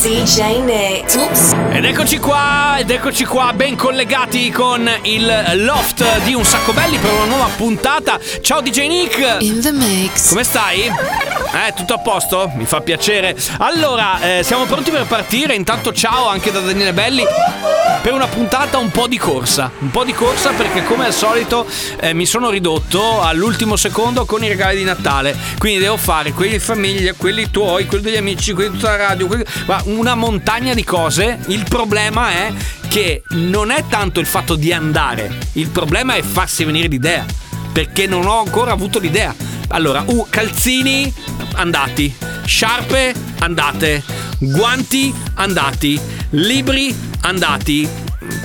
DJ Nick. Oops. Ed eccoci qua, ed eccoci qua, ben collegati con il loft di Un Sacco Belli per una nuova puntata. Ciao DJ Nick! In the mix. Come stai? Eh, tutto a posto? Mi fa piacere. Allora, eh, siamo pronti per partire. Intanto ciao anche da Daniele Belli per una puntata un po' di corsa. Un po' di corsa perché come al solito eh, mi sono ridotto all'ultimo secondo con i regali di Natale. Quindi devo fare quelli di famiglia, quelli tuoi, quelli degli amici, quelli di tutta la radio, quelli... Ma una montagna di cose. Il problema è che non è tanto il fatto di andare, il problema è farsi venire l'idea. Perché non ho ancora avuto l'idea. Allora, uh, calzini andati, sciarpe andate, guanti andati, libri andati,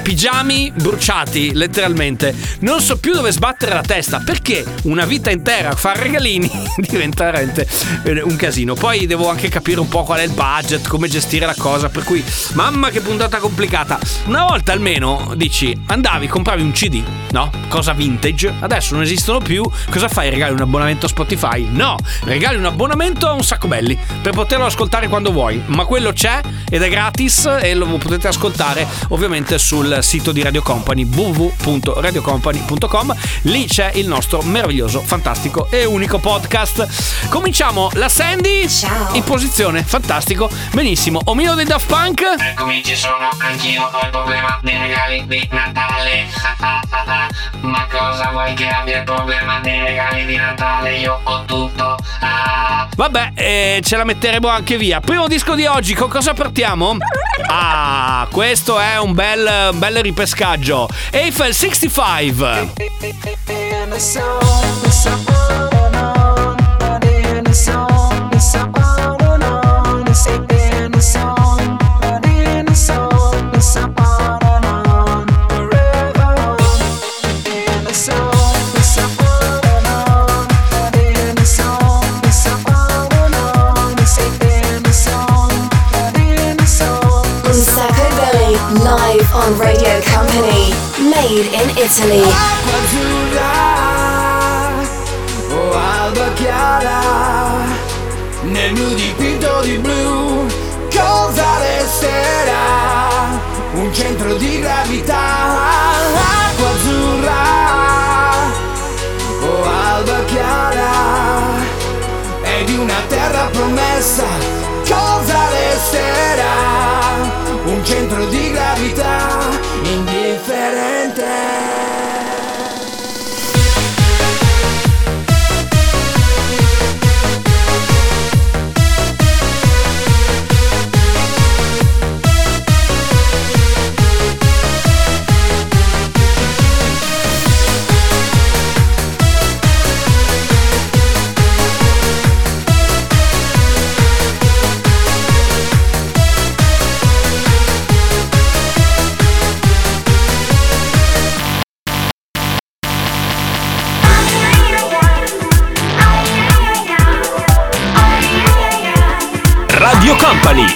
pigiami bruciati, letteralmente. Non so più dove sbattere la testa perché una vita intera a fare regalini diventa veramente eh, un casino. Poi devo anche capire un po' qual è il budget, come gestire la cosa. Per cui, mamma, che puntata complicata. Una volta almeno dici, andavi, compravi un CD, no? Cosa vintage. Adesso non esistono più. Cosa fai? Regali un abbonamento a Spotify? No, regali un abbonamento a un sacco belli per poterlo ascoltare quando vuoi. Ma quello c'è ed è gratis e lo potete ascoltare ovviamente sul sito di Radio Company www.radiocompany.com. Lì c'è il nostro meraviglioso, fantastico e unico podcast. Cominciamo la Sandy Ciao. in posizione, fantastico, benissimo. Omino dei Daft Punk. Eccomi ci sono, anch'io ho il problema dei regali di Natale. Ma cosa vuoi che abbia il problema dei regali di Natale? Io ho tutto. Ah. Vabbè, eh, ce la metteremo anche via. Primo disco di oggi, con cosa partiamo? Ah, questo è un bel, un bel ripescaggio. Eiffel 65. Made in Italy. acqua azzurra o alba chiara nel blu dipinto di blu cosa resterà un centro di gravità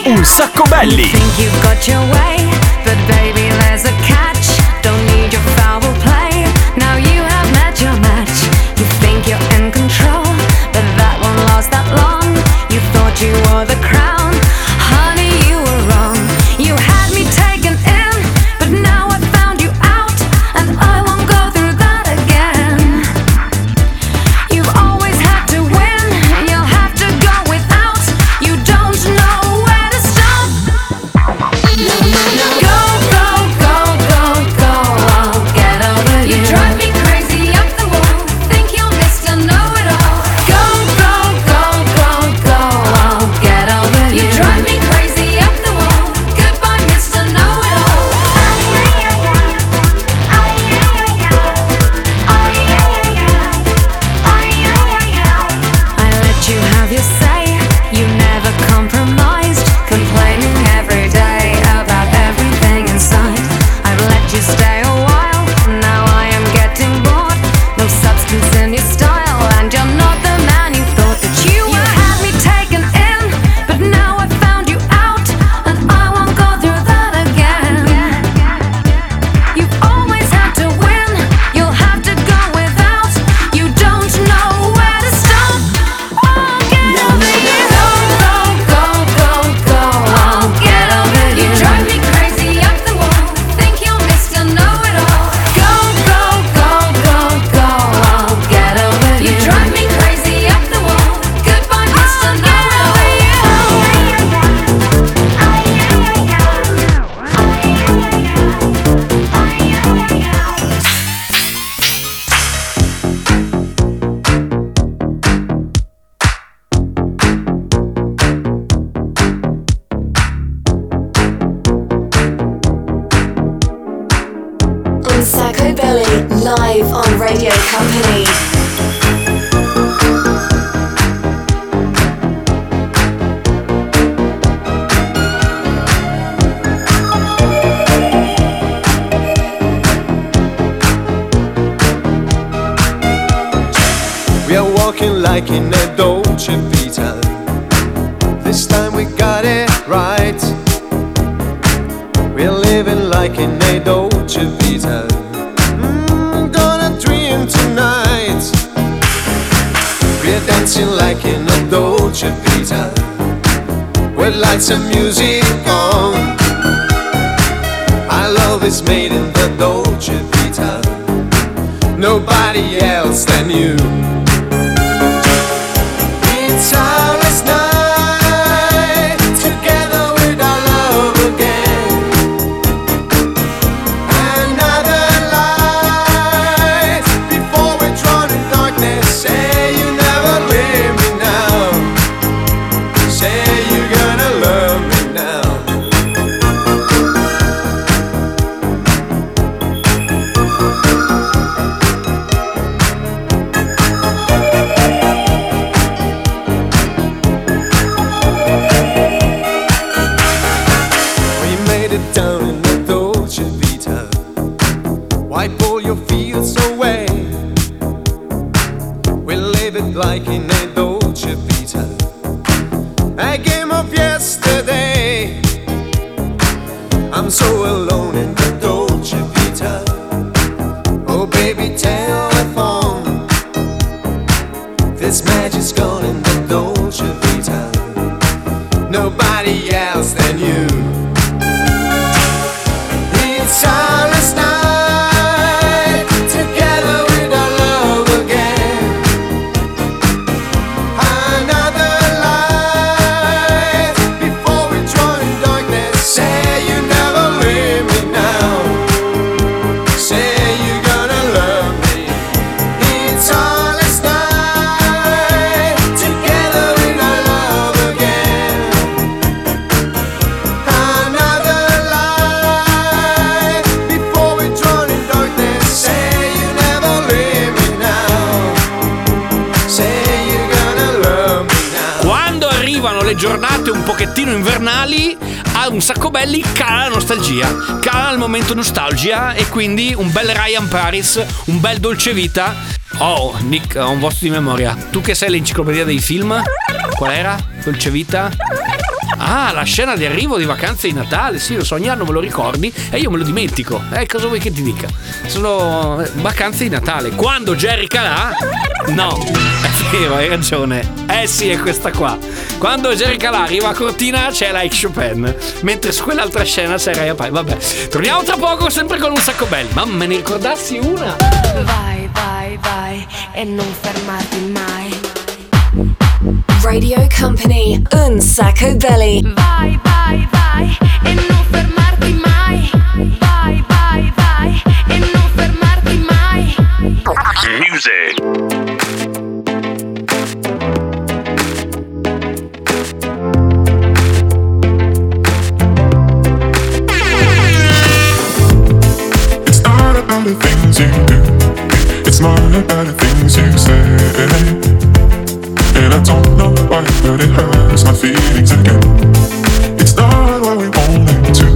un sacco belli. Arrivano le giornate un pochettino invernali, a un sacco belli cala la nostalgia, cala il momento nostalgia e quindi un bel Ryan Paris, un bel dolce vita. Oh, Nick, ho un vostro di memoria. Tu che sei l'enciclopedia dei film? Qual era? Dolce vita? Ah, la scena di arrivo di vacanze di Natale, sì, lo so, ogni anno me lo ricordi e io me lo dimentico. Eh, cosa vuoi che ti dica? Sono eh, vacanze di Natale. Quando Jerry calà? No, è vero, hai ragione. Eh sì, è questa qua. Quando Jerry calà arriva a Cortina c'è Like Chopin, mentre su quell'altra scena c'è Raya Pai. Vabbè, torniamo tra poco sempre con un sacco belli. Ma me ne ricordassi una? Vai, vai, vai e non fermarti mai. Radio Company, un Unsacco Belly. Vai, vai, vai e non fermarti mai. Vai, vai, vai e non fermarti mai. Music. It's not about the things you do, it's more about the things you say. I don't know why, but it hurts my feelings again. It's not what we wanted to.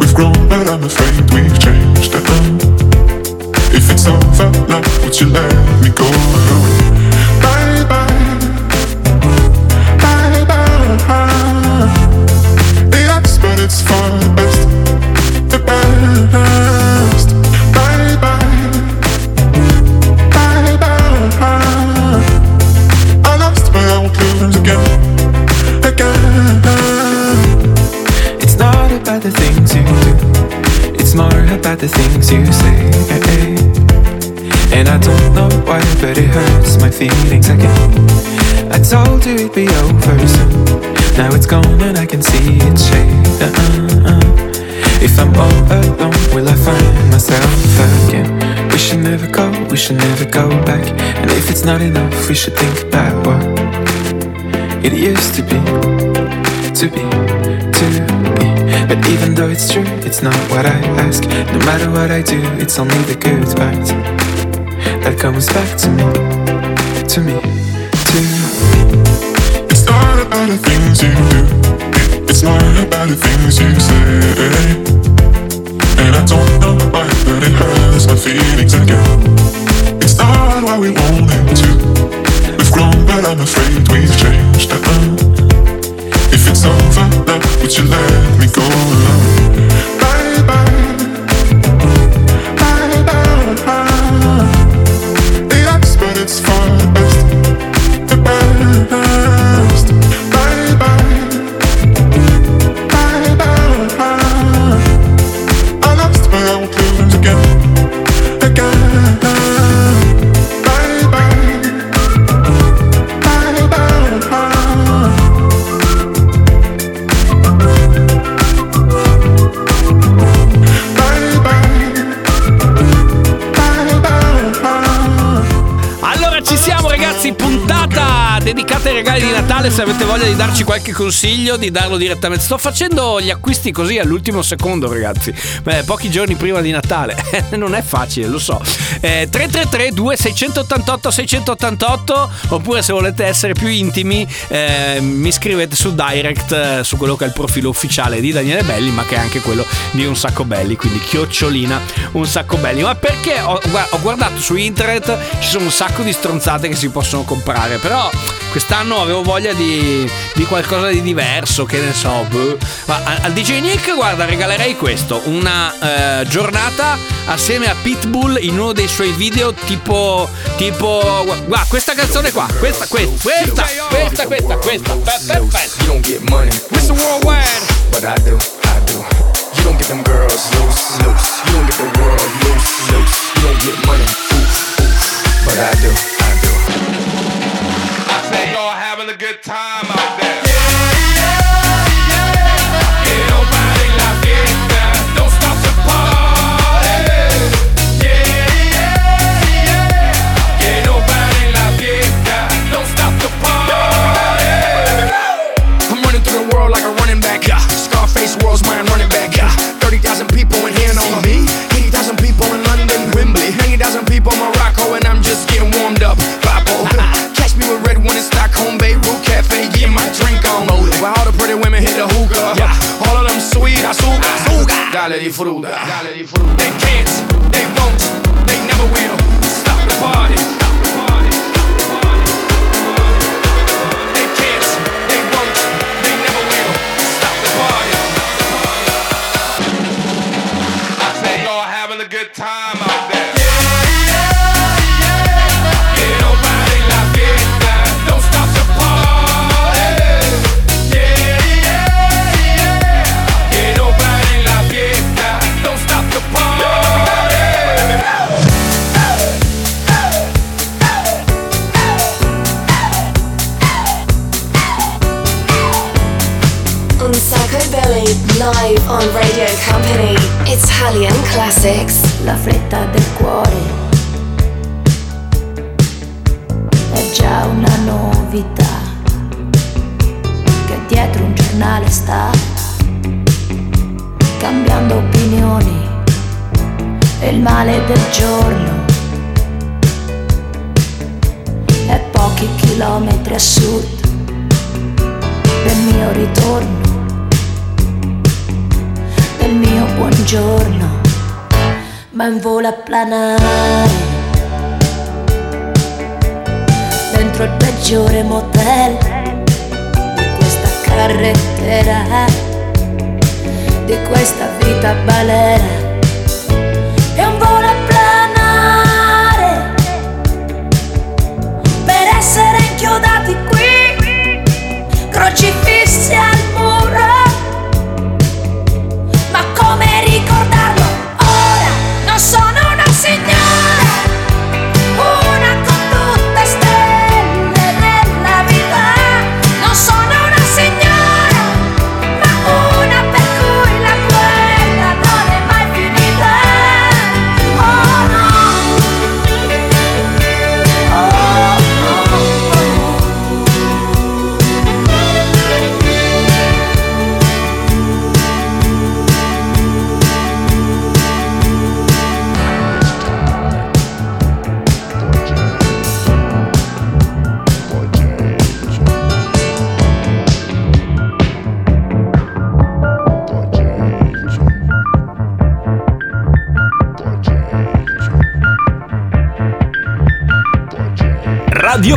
We've grown, but I'm afraid we've changed. Uh-uh. If it's over, you let be over soon. Now it's gone and I can see it shade. Uh-uh. If I'm all alone, will I find myself again? We should never go, we should never go back. And if it's not enough, we should think about what it used to be, to be, to be. But even though it's true, it's not what I ask. No matter what I do, it's only the good part that comes back to me, to me, the things you do. It's not about the things you say. And I don't know why, but it hurts my feelings again. It's not what we wanted to. We've grown, but I'm afraid we've changed. Uh-uh. If it's over, now would you let me go? Bye voglia qualche consiglio, di darlo direttamente. Sto facendo gli acquisti così all'ultimo secondo ragazzi, Beh, pochi giorni prima di Natale, non è facile, lo so. Eh, 333 2688 688 oppure se volete essere più intimi eh, mi scrivete su direct eh, su quello che è il profilo ufficiale di Daniele Belli ma che è anche quello di Un Sacco Belli, quindi chiocciolina Un Sacco Belli. Ma perché ho, ho guardato su internet, ci sono un sacco di stronzate che si possono comprare, però quest'anno avevo voglia di, di qualcosa di diverso, che ne so. boh. Ma al DJ Nick, guarda, regalerei questo, una eh, giornata assieme a Pitbull in uno dei suoi video tipo tipo guarda questa canzone qua, questa questa questa questa questa questa perfetto. You don't get money, Mr. Worldwide. but I do, I do. You don't get them girls loose, loose. You don't get the world loose, loose. You don't get money, oof, oof. But I do, I do. I say y'all having a good time out there. fruta. Dale fruta. On Sacco Belly, live on Radio Company. Italian classics. La fretta del cuore è già una novità che dietro un giornale sta cambiando opinioni e il male del giorno è pochi chilometri a sud del mio ritorno del mio buongiorno ma in volo a planare. Dentro il peggiore motel di questa carrettera di questa vita balera. Un volo a planare per essere inchiodati qui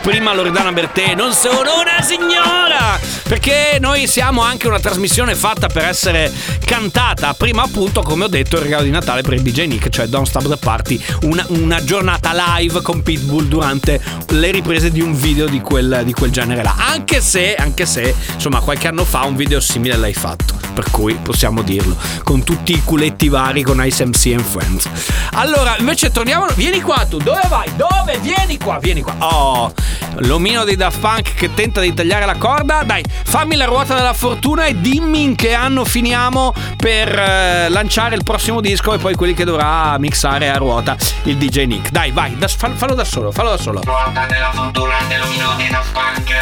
Prima Loredana Bertè, non sono una signora! Perché noi siamo anche una trasmissione fatta per essere cantata. Prima appunto, come ho detto, il regalo di Natale per il DJ Nick, cioè Don't Stop the Party, una, una giornata live con Pitbull durante le riprese di un video di quel, di quel genere là. Anche se, anche se, insomma, qualche anno fa un video simile l'hai fatto. Per cui possiamo dirlo, con tutti i culetti vari con Ice MC and Friends. Allora, invece torniamo. Vieni qua tu, dove vai? Dove? Vieni qua, vieni qua. Oh, l'omino dei Daft Punk che tenta di tagliare la corda. Dai, fammi la ruota della fortuna e dimmi in che anno finiamo per eh, lanciare il prossimo disco e poi quelli che dovrà mixare a ruota il DJ Nick. Dai, vai, da- fa- fallo da solo, fallo da solo. Ruota della fortuna dell'omino di Daft Punk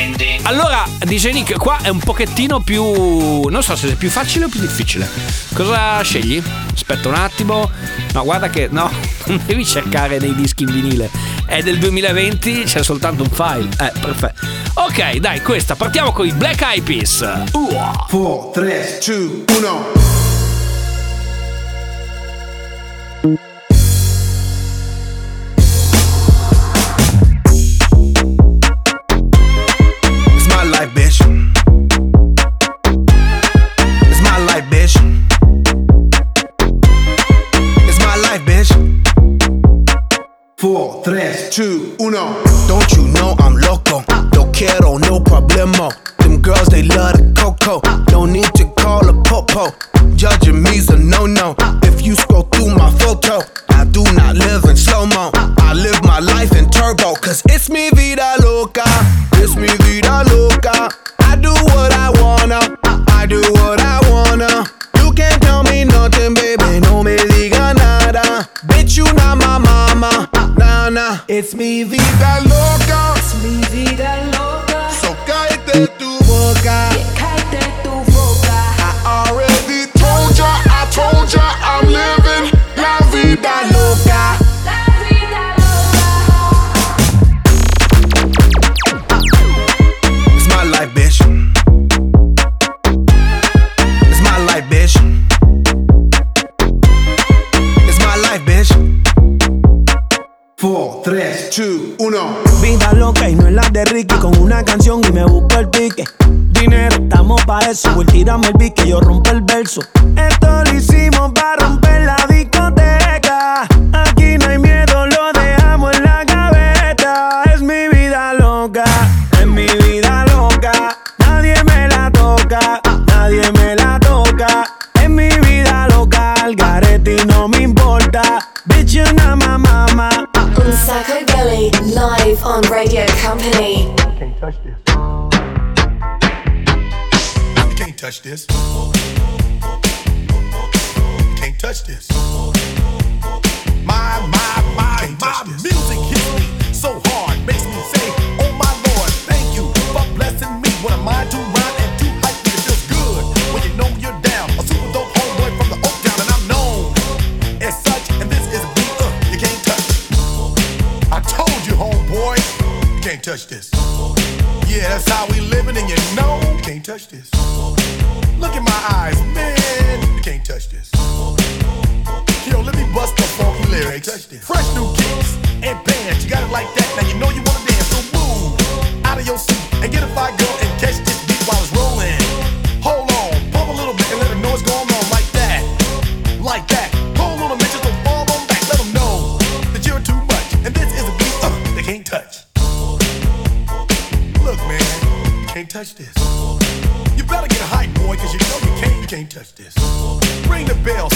2020 Allora, DJ Nick, qua è un pochettino più. Non so se è più facile o più difficile. Cosa scegli? Aspetta un attimo. No, guarda che. No, non devi cercare nei dischi in vinile. È del 2020, c'è soltanto un file. Eh, perfetto. Ok, dai, questa. Partiamo con i Black Eyed Peas. Uah. 4, 3, 2, 1. It's mi vida loca. Eso. Tírame el beat que yo rompo el verso. Esto lo hicimos para romper la discoteca. Aquí no hay miedo, lo dejamos en la gaveta. Es mi vida loca, es mi vida loca. Nadie me la toca, nadie me la toca. Es mi vida loca, al garete y no me importa. Bitch, you not my mama. On Sacco Belly, live on Radio Company. Can't touch this. Touch this. You can't touch this. My, my, my, my music hits me so hard, makes me say, Oh my Lord, thank you for blessing me. What am I to rhyme and to hype me? It feels good when you know you're down. A super dope homeboy from the Oak Town, and I'm known as such. And this is a beat uh, you can't touch. I told you, homeboy, you can't touch this. Yeah, that's how we living, and you know you can't touch this.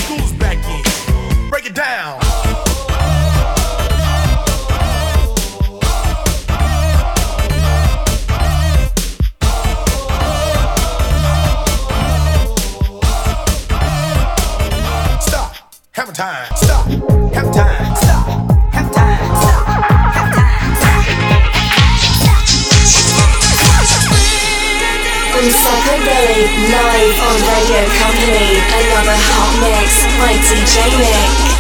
school's back in. Break it down. DJ Nick.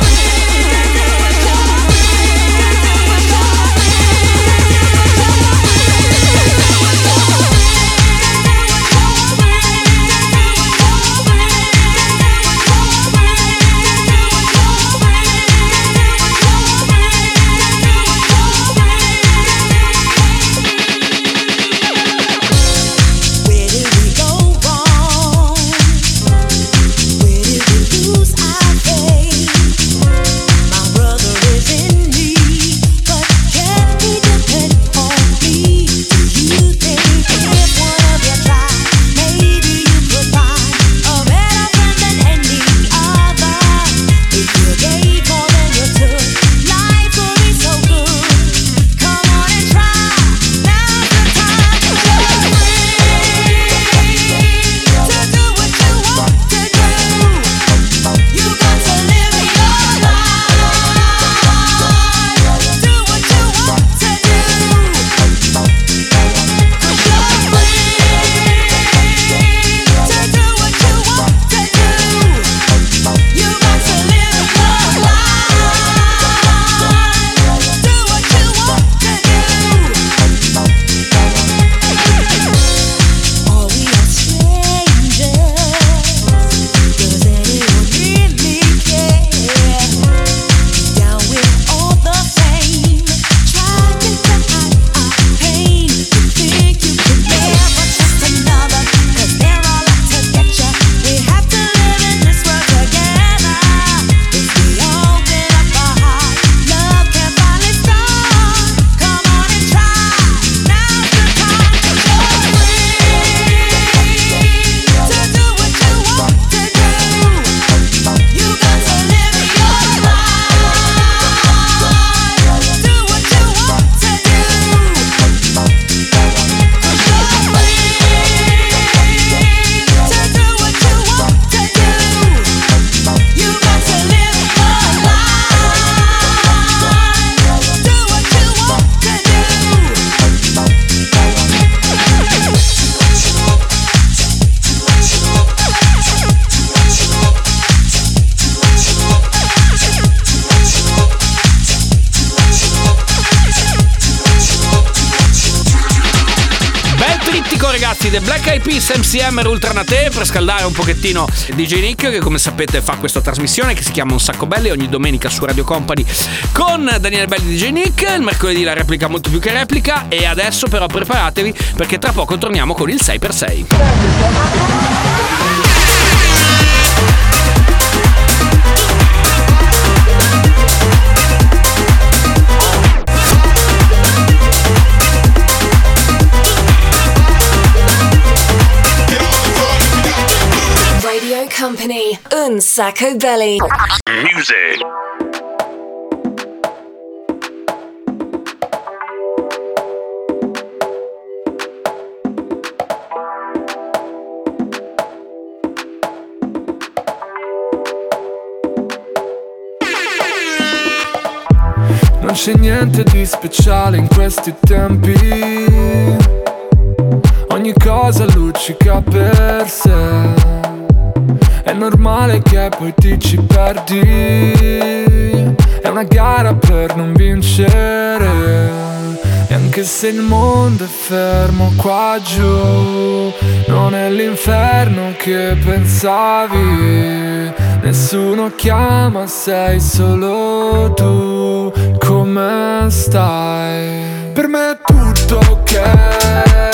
Black Eyed Peas MCM Ultranate per scaldare un pochettino DJ Nick che come sapete fa questa trasmissione che si chiama Un sacco Belli ogni domenica su Radio Company con Daniele Belli DJ Nick, il mercoledì la replica molto più che replica e adesso però preparatevi perché tra poco torniamo con il 6x6. Urban Sacco Belly. Music. Non c'è niente di speciale in questi tempi. Ogni cosa luccica per sé normale che poi ti ci perdi. È una gara per non vincere. E anche se il mondo è fermo qua giù Non è l'inferno che pensavi. Nessuno chiama, sei solo tu. Come stai? Per me è tutto ok.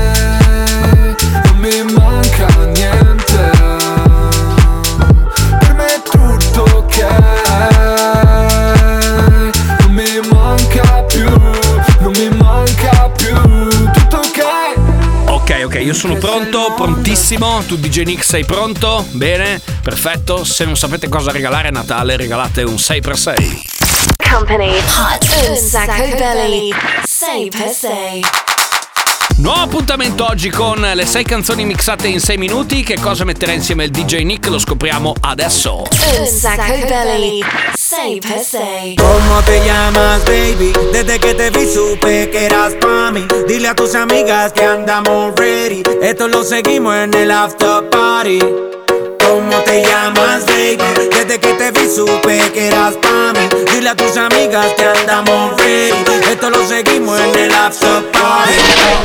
io sono pronto, prontissimo. Tu DJ Nick sei pronto? Bene, perfetto. Se non sapete cosa regalare a Natale, regalate un 6x6. Company Hot un sacco belly. Say per say. Nuovo appuntamento oggi con le 6 canzoni mixate in 6 minuti. Che cosa metterà insieme il DJ Nick? Lo scopriamo adesso. Un sacco belly. Say per say. ¿Cómo te llamas, baby? Desde que te vi supe que eras pa' mí. Dile a tus amigas que andamos ready. Esto lo seguimos en el after party. ¿Cómo te llamas, baby? Desde que te vi supe que eras pa' mí. Dile a tus amigas que andamos ready. Esto lo seguimos en el after party.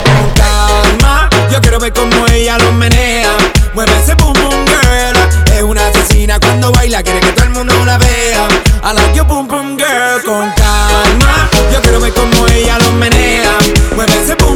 Con calma, yo quiero ver cómo ella lo menea. Mueve ese boom boom girl. Es una asesina cuando baila, quiere que todo el mundo la vea. I like your boom boom girl. Con calma, yo quiero ver cómo ella lo menea. Mueve ese boom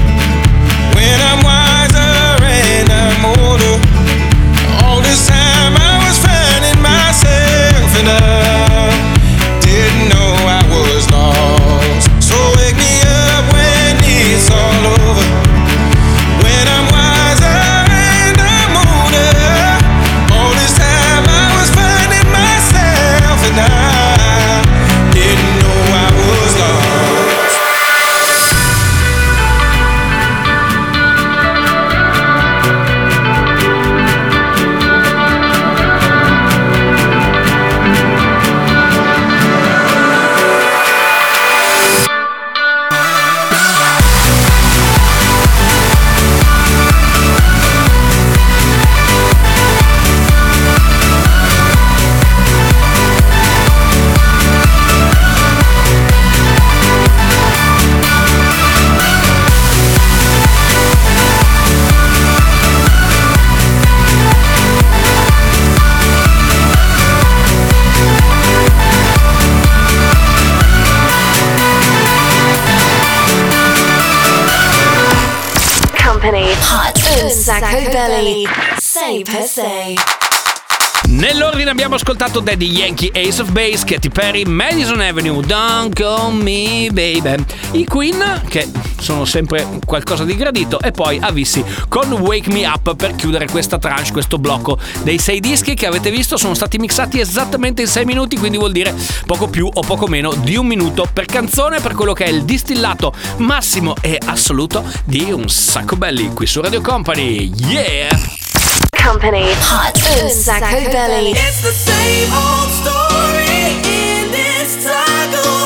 winner sacco belly. Say per se. Nell'ordine abbiamo ascoltato Daddy Yankee, Ace of Base, Katy Perry, Madison Avenue, Don't Call Me Baby, i Queen che sono sempre qualcosa di gradito e poi Avissi con Wake Me Up per chiudere questa tranche, questo blocco dei sei dischi che avete visto sono stati mixati esattamente in sei minuti, quindi vuol dire poco più o poco meno di un minuto per canzone per quello che è il distillato massimo e assoluto di un sacco belli qui su Radio Company. Yeah! Company Hot un sacco belly. It's the same old story in this taco.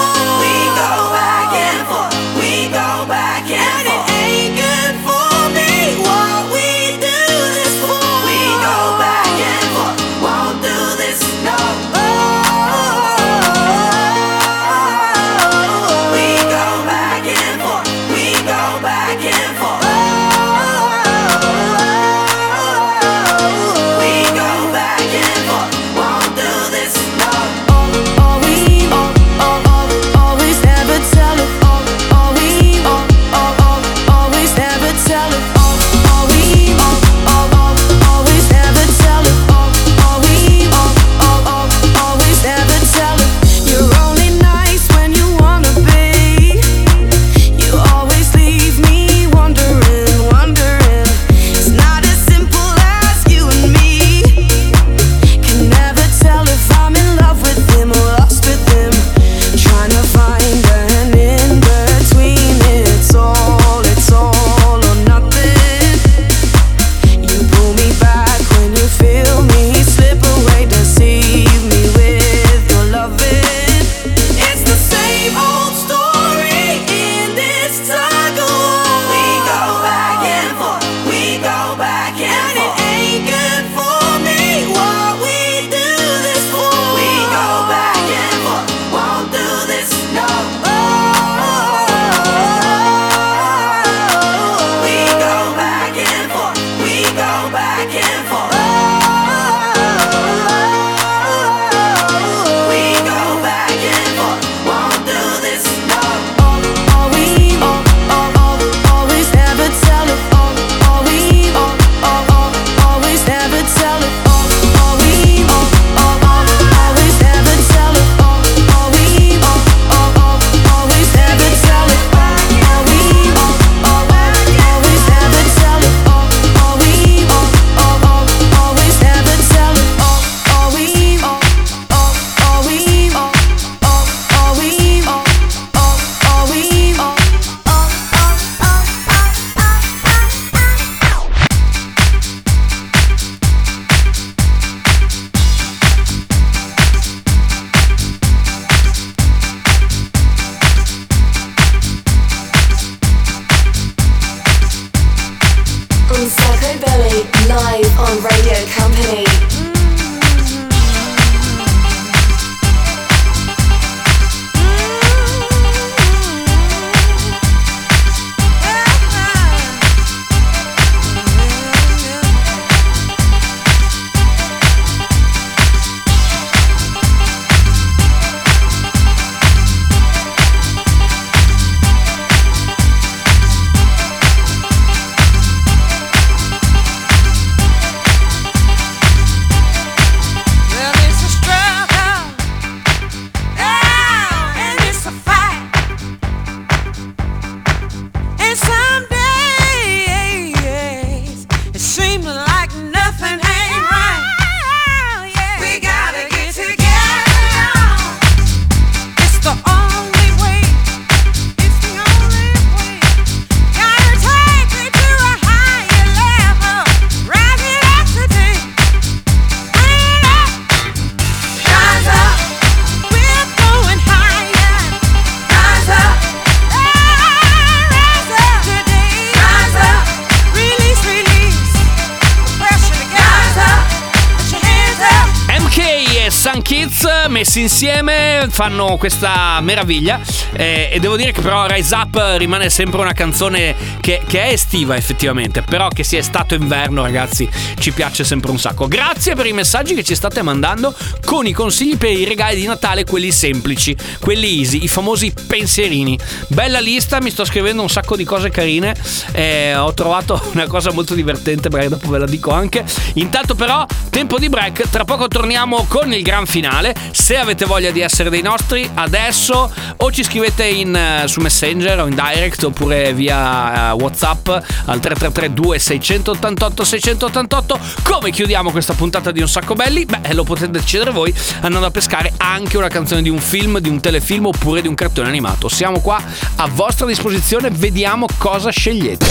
Fanno questa meraviglia eh, e devo dire che però Rise Up rimane sempre una canzone che, che è estiva effettivamente, però che sia stato inverno ragazzi ci piace sempre un sacco. Grazie per i messaggi che ci state mandando con i consigli per i regali di Natale, quelli semplici, quelli easy, i famosi pensierini. Bella lista, mi sto scrivendo un sacco di cose carine, eh, ho trovato una cosa molto divertente, magari dopo ve la dico anche. Intanto però, tempo di break, tra poco torniamo con il gran finale. Se avete voglia di essere dei nostri, adesso o ci scrivete in, eh, su Messenger o in direct oppure via eh, WhatsApp al 333 2688 688. Come chiudiamo questa puntata di Un Sacco Belli? Beh, lo potete decidere voi andando a pescare anche una canzone di un film, di un telefilm oppure di un cartone animato. Siamo qua a vostra disposizione, vediamo cosa scegliete.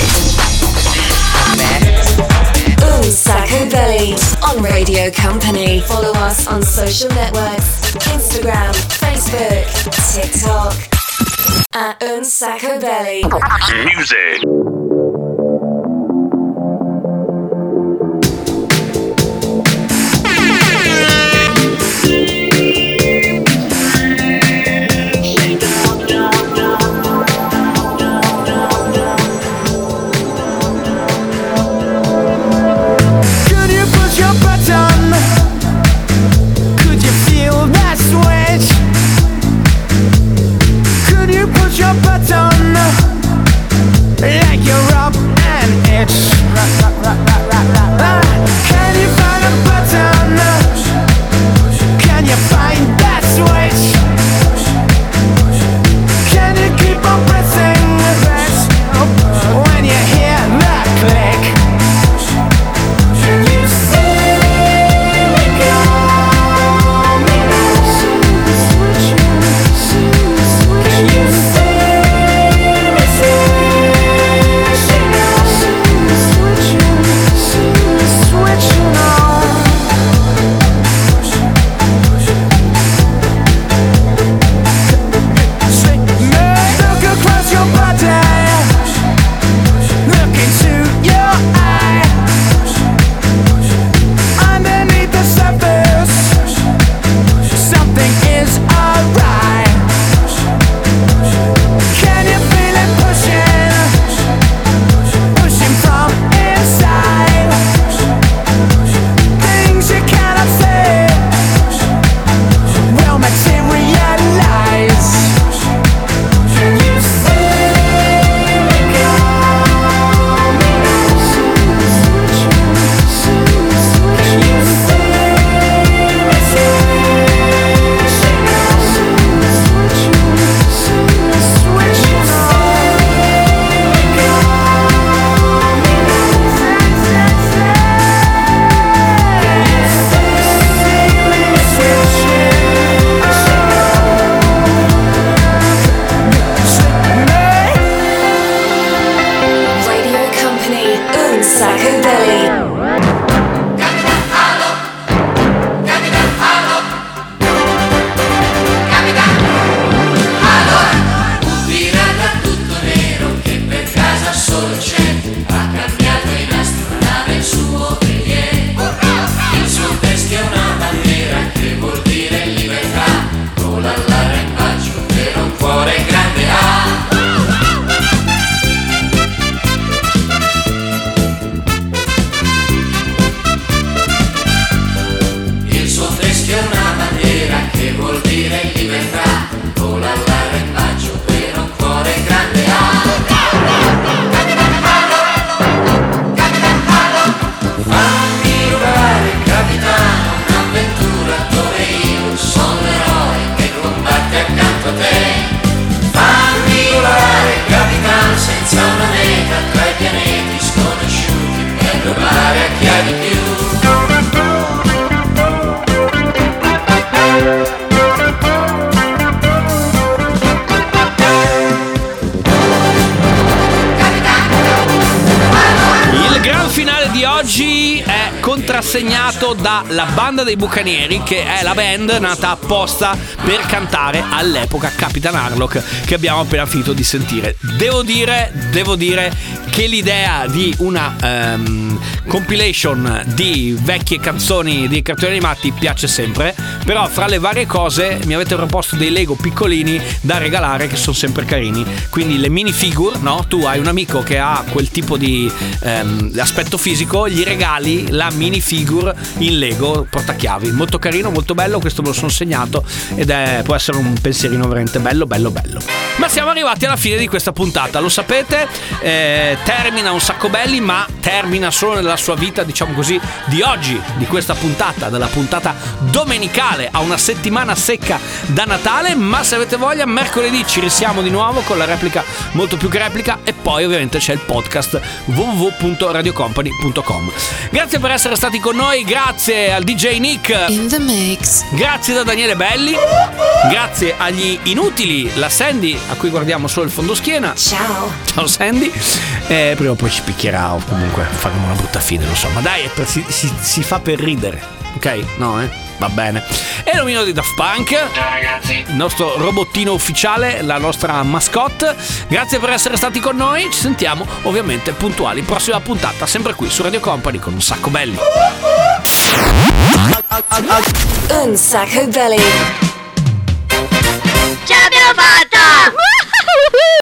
Un Sacco Belly on Radio Company. Follow us on social networks Instagram, Facebook, TikTok. At Un Sacco Belly. Music. Dei Bucanieri, che è la band nata apposta per cantare all'epoca Capitan Harlock, che abbiamo appena finito di sentire. Devo dire, devo dire che l'idea di una ehm, compilation di vecchie canzoni di cartoni animati piace sempre, però fra le varie cose mi avete proposto dei Lego piccolini da regalare che sono sempre carini. Quindi le minifigure, no? Tu hai un amico che ha quel tipo di ehm, aspetto fisico, gli regali la minifigure in Lego portachiavi. Molto carino, molto bello, questo me lo sono segnato ed è, può essere un pensierino veramente bello, bello, bello. Ma siamo arrivati alla fine di questa puntata, lo sapete, eh, termina un sacco belli, ma termina solo nella sua vita, diciamo così, di oggi, di questa puntata, della puntata domenicale a una settimana secca da Natale, ma se avete voglia mercoledì ci risiamo di nuovo con la replica molto più che replica e poi ovviamente c'è il podcast www.radiocompany.com. Grazie per essere stati con noi, grazie al DJ Nick. In the mix. Grazie da Daniele Belli. Grazie agli inutili, la Sandy, a cui guardiamo solo il fondoschiena. Ciao. Ciao Sandy. Eh, prima o poi ci picchierà o comunque faremo una brutta fine, lo so. Ma dai, per- si, si- si fa per ridere. Ok? No, eh? Va bene. E l'omino di Daft Punk. Ciao ragazzi. Il nostro robottino ufficiale, la nostra mascotte. Grazie per essere stati con noi. Ci sentiamo ovviamente puntuali. Prossima puntata, sempre qui su Radio Company con un sacco belli. Un sacco belly. Ce l'abbiamo fatta!